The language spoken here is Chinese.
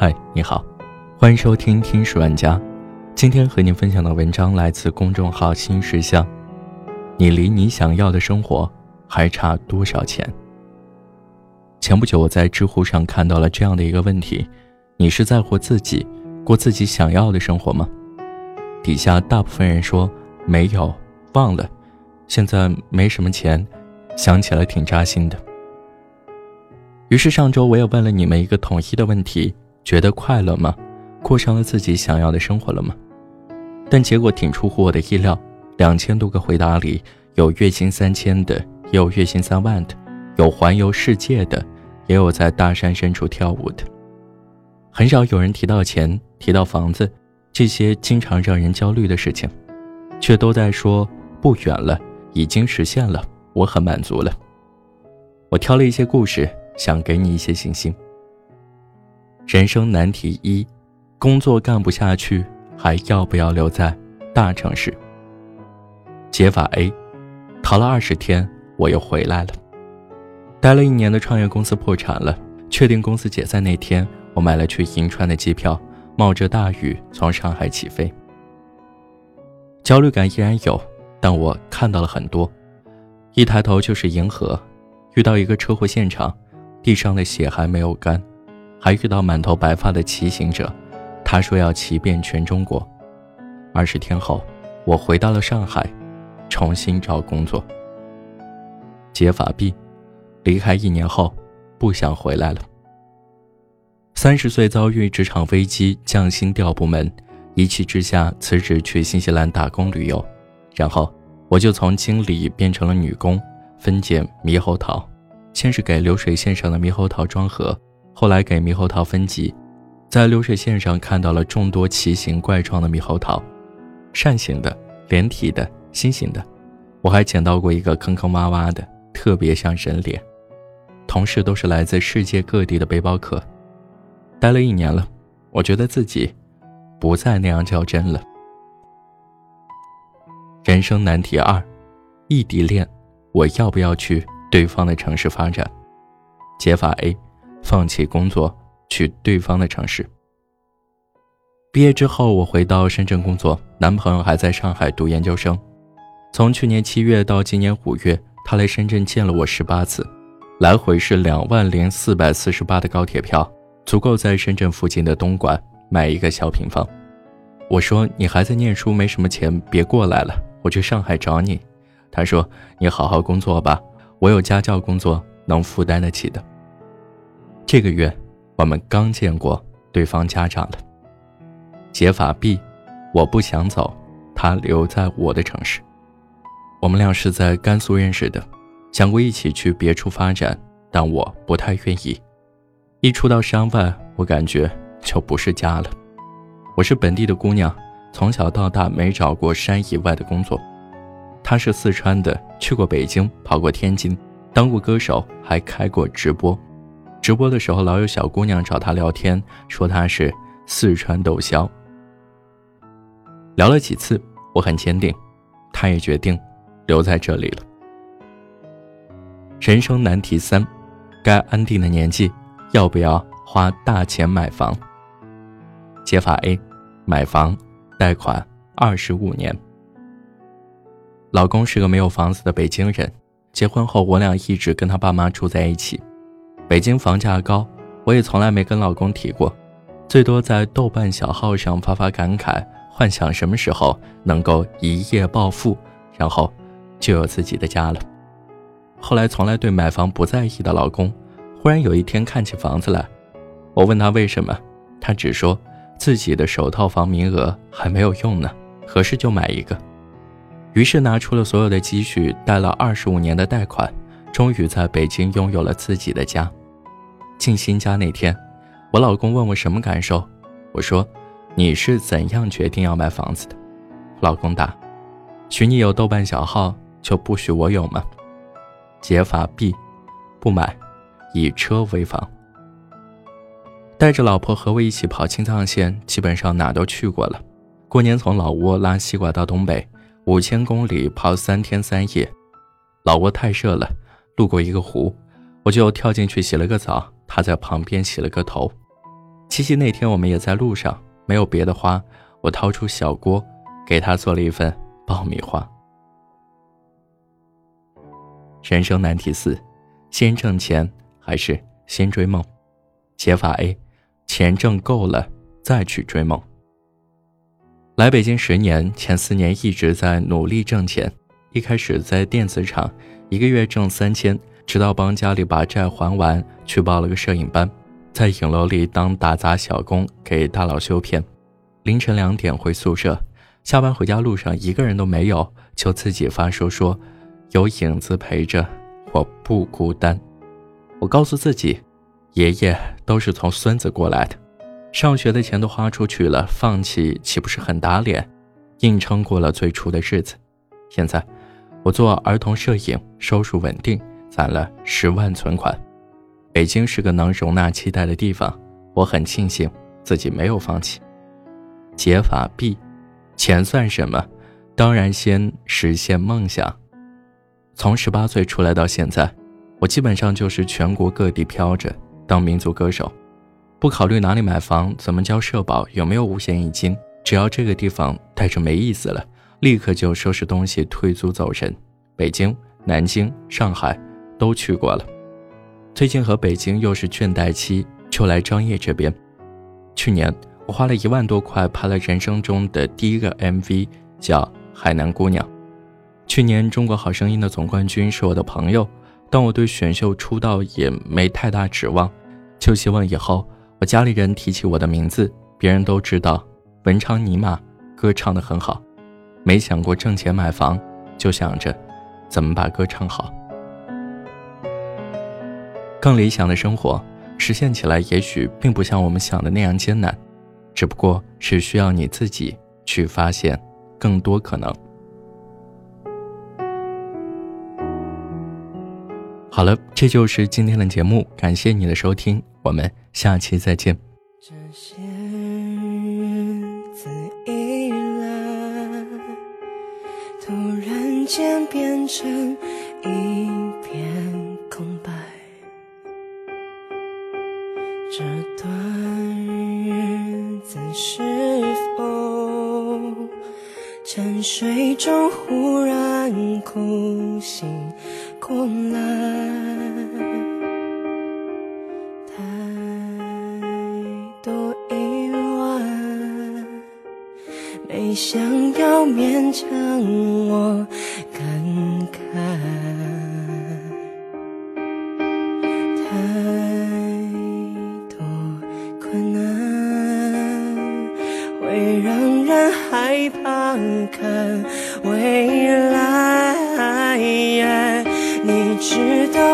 嗨，你好，欢迎收听听书玩家。今天和您分享的文章来自公众号新事项。你离你想要的生活还差多少钱？前不久我在知乎上看到了这样的一个问题：你是在乎自己，过自己想要的生活吗？底下大部分人说没有，忘了，现在没什么钱，想起来挺扎心的。于是上周我也问了你们一个统一的问题。觉得快乐吗？过上了自己想要的生活了吗？但结果挺出乎我的意料，两千多个回答里，有月薪三千的，也有月薪三万的，有环游世界的，也有在大山深处跳舞的。很少有人提到钱，提到房子，这些经常让人焦虑的事情，却都在说不远了，已经实现了，我很满足了。我挑了一些故事，想给你一些信心。人生难题一：工作干不下去，还要不要留在大城市？解法 A：逃了二十天，我又回来了。待了一年的创业公司破产了，确定公司解散那天，我买了去银川的机票，冒着大雨从上海起飞。焦虑感依然有，但我看到了很多。一抬头就是银河，遇到一个车祸现场，地上的血还没有干。还遇到满头白发的骑行者，他说要骑遍全中国。二十天后，我回到了上海，重新找工作。解法 B，离开一年后，不想回来了。三十岁遭遇职场危机，降薪调部门，一气之下辞职去新西兰打工旅游，然后我就从经理变成了女工，分拣猕猴桃，先是给流水线上的猕猴桃装盒。后来给猕猴桃分级，在流水线上看到了众多奇形怪状的猕猴桃，扇形的、连体的、心形的，我还捡到过一个坑坑洼洼的，特别像人脸。同事都是来自世界各地的背包客，待了一年了，我觉得自己不再那样较真了。人生难题二：异地恋，我要不要去对方的城市发展？解法 A。放弃工作，去对方的城市。毕业之后，我回到深圳工作，男朋友还在上海读研究生。从去年七月到今年五月，他来深圳见了我十八次，来回是两万零四百四十八的高铁票，足够在深圳附近的东莞买一个小平方。我说：“你还在念书，没什么钱，别过来了，我去上海找你。”他说：“你好好工作吧，我有家教工作，能负担得起的。”这个月，我们刚见过对方家长了。解法 B，我不想走，他留在我的城市。我们俩是在甘肃认识的，想过一起去别处发展，但我不太愿意。一出到山外，我感觉就不是家了。我是本地的姑娘，从小到大没找过山以外的工作。他是四川的，去过北京，跑过天津，当过歌手，还开过直播。直播的时候，老有小姑娘找他聊天，说他是四川窦骁。聊了几次，我很坚定，他也决定留在这里了。人生难题三：该安定的年纪，要不要花大钱买房？解法 A：买房，贷款二十五年。老公是个没有房子的北京人，结婚后我俩一直跟他爸妈住在一起。北京房价高，我也从来没跟老公提过，最多在豆瓣小号上发发感慨，幻想什么时候能够一夜暴富，然后就有自己的家了。后来从来对买房不在意的老公，忽然有一天看起房子来，我问他为什么，他只说自己的首套房名额还没有用呢，合适就买一个。于是拿出了所有的积蓄，贷了二十五年的贷款，终于在北京拥有了自己的家。进新家那天，我老公问我什么感受，我说：“你是怎样决定要买房子的？”老公答：“许你有豆瓣小号，就不许我有吗？”解法 B：不买，以车为房。带着老婆和我一起跑青藏线，基本上哪都去过了。过年从老挝拉西瓜到东北，五千公里跑三天三夜。老挝太热了，路过一个湖，我就跳进去洗了个澡。他在旁边洗了个头，七夕那天，我们也在路上，没有别的花，我掏出小锅，给他做了一份爆米花。人生难题四：先挣钱还是先追梦？解法 A：钱挣够了再去追梦。来北京十年，前四年一直在努力挣钱。一开始在电子厂，一个月挣三千，直到帮家里把债还完，去报了个摄影班，在影楼里当打杂小工，给大佬修片。凌晨两点回宿舍，下班回家路上一个人都没有，就自己发说说。有影子陪着，我不孤单。我告诉自己，爷爷都是从孙子过来的，上学的钱都花出去了，放弃岂不是很打脸？硬撑过了最初的日子。现在，我做儿童摄影，收入稳定，攒了十万存款。北京是个能容纳期待的地方，我很庆幸自己没有放弃。解法 B，钱算什么？当然先实现梦想。从十八岁出来到现在，我基本上就是全国各地飘着当民族歌手，不考虑哪里买房、怎么交社保、有没有五险一金，只要这个地方待着没意思了，立刻就收拾东西退租走人。北京、南京、上海都去过了，最近和北京又是倦怠期，就来张掖这边。去年我花了一万多块拍了人生中的第一个 MV，叫《海南姑娘》。去年《中国好声音》的总冠军是我的朋友，但我对选秀出道也没太大指望，就希望以后我家里人提起我的名字，别人都知道文昌尼玛歌唱得很好。没想过挣钱买房，就想着怎么把歌唱好。更理想的生活实现起来，也许并不像我们想的那样艰难，只不过是需要你自己去发现更多可能。好了，这就是今天的节目，感谢你的收听，我们下期再见。突然间变成一片空白。这段日子是否沉睡中忽然哭醒？过来，想要勉强我感慨，太多困难会让人害怕看未来。你知道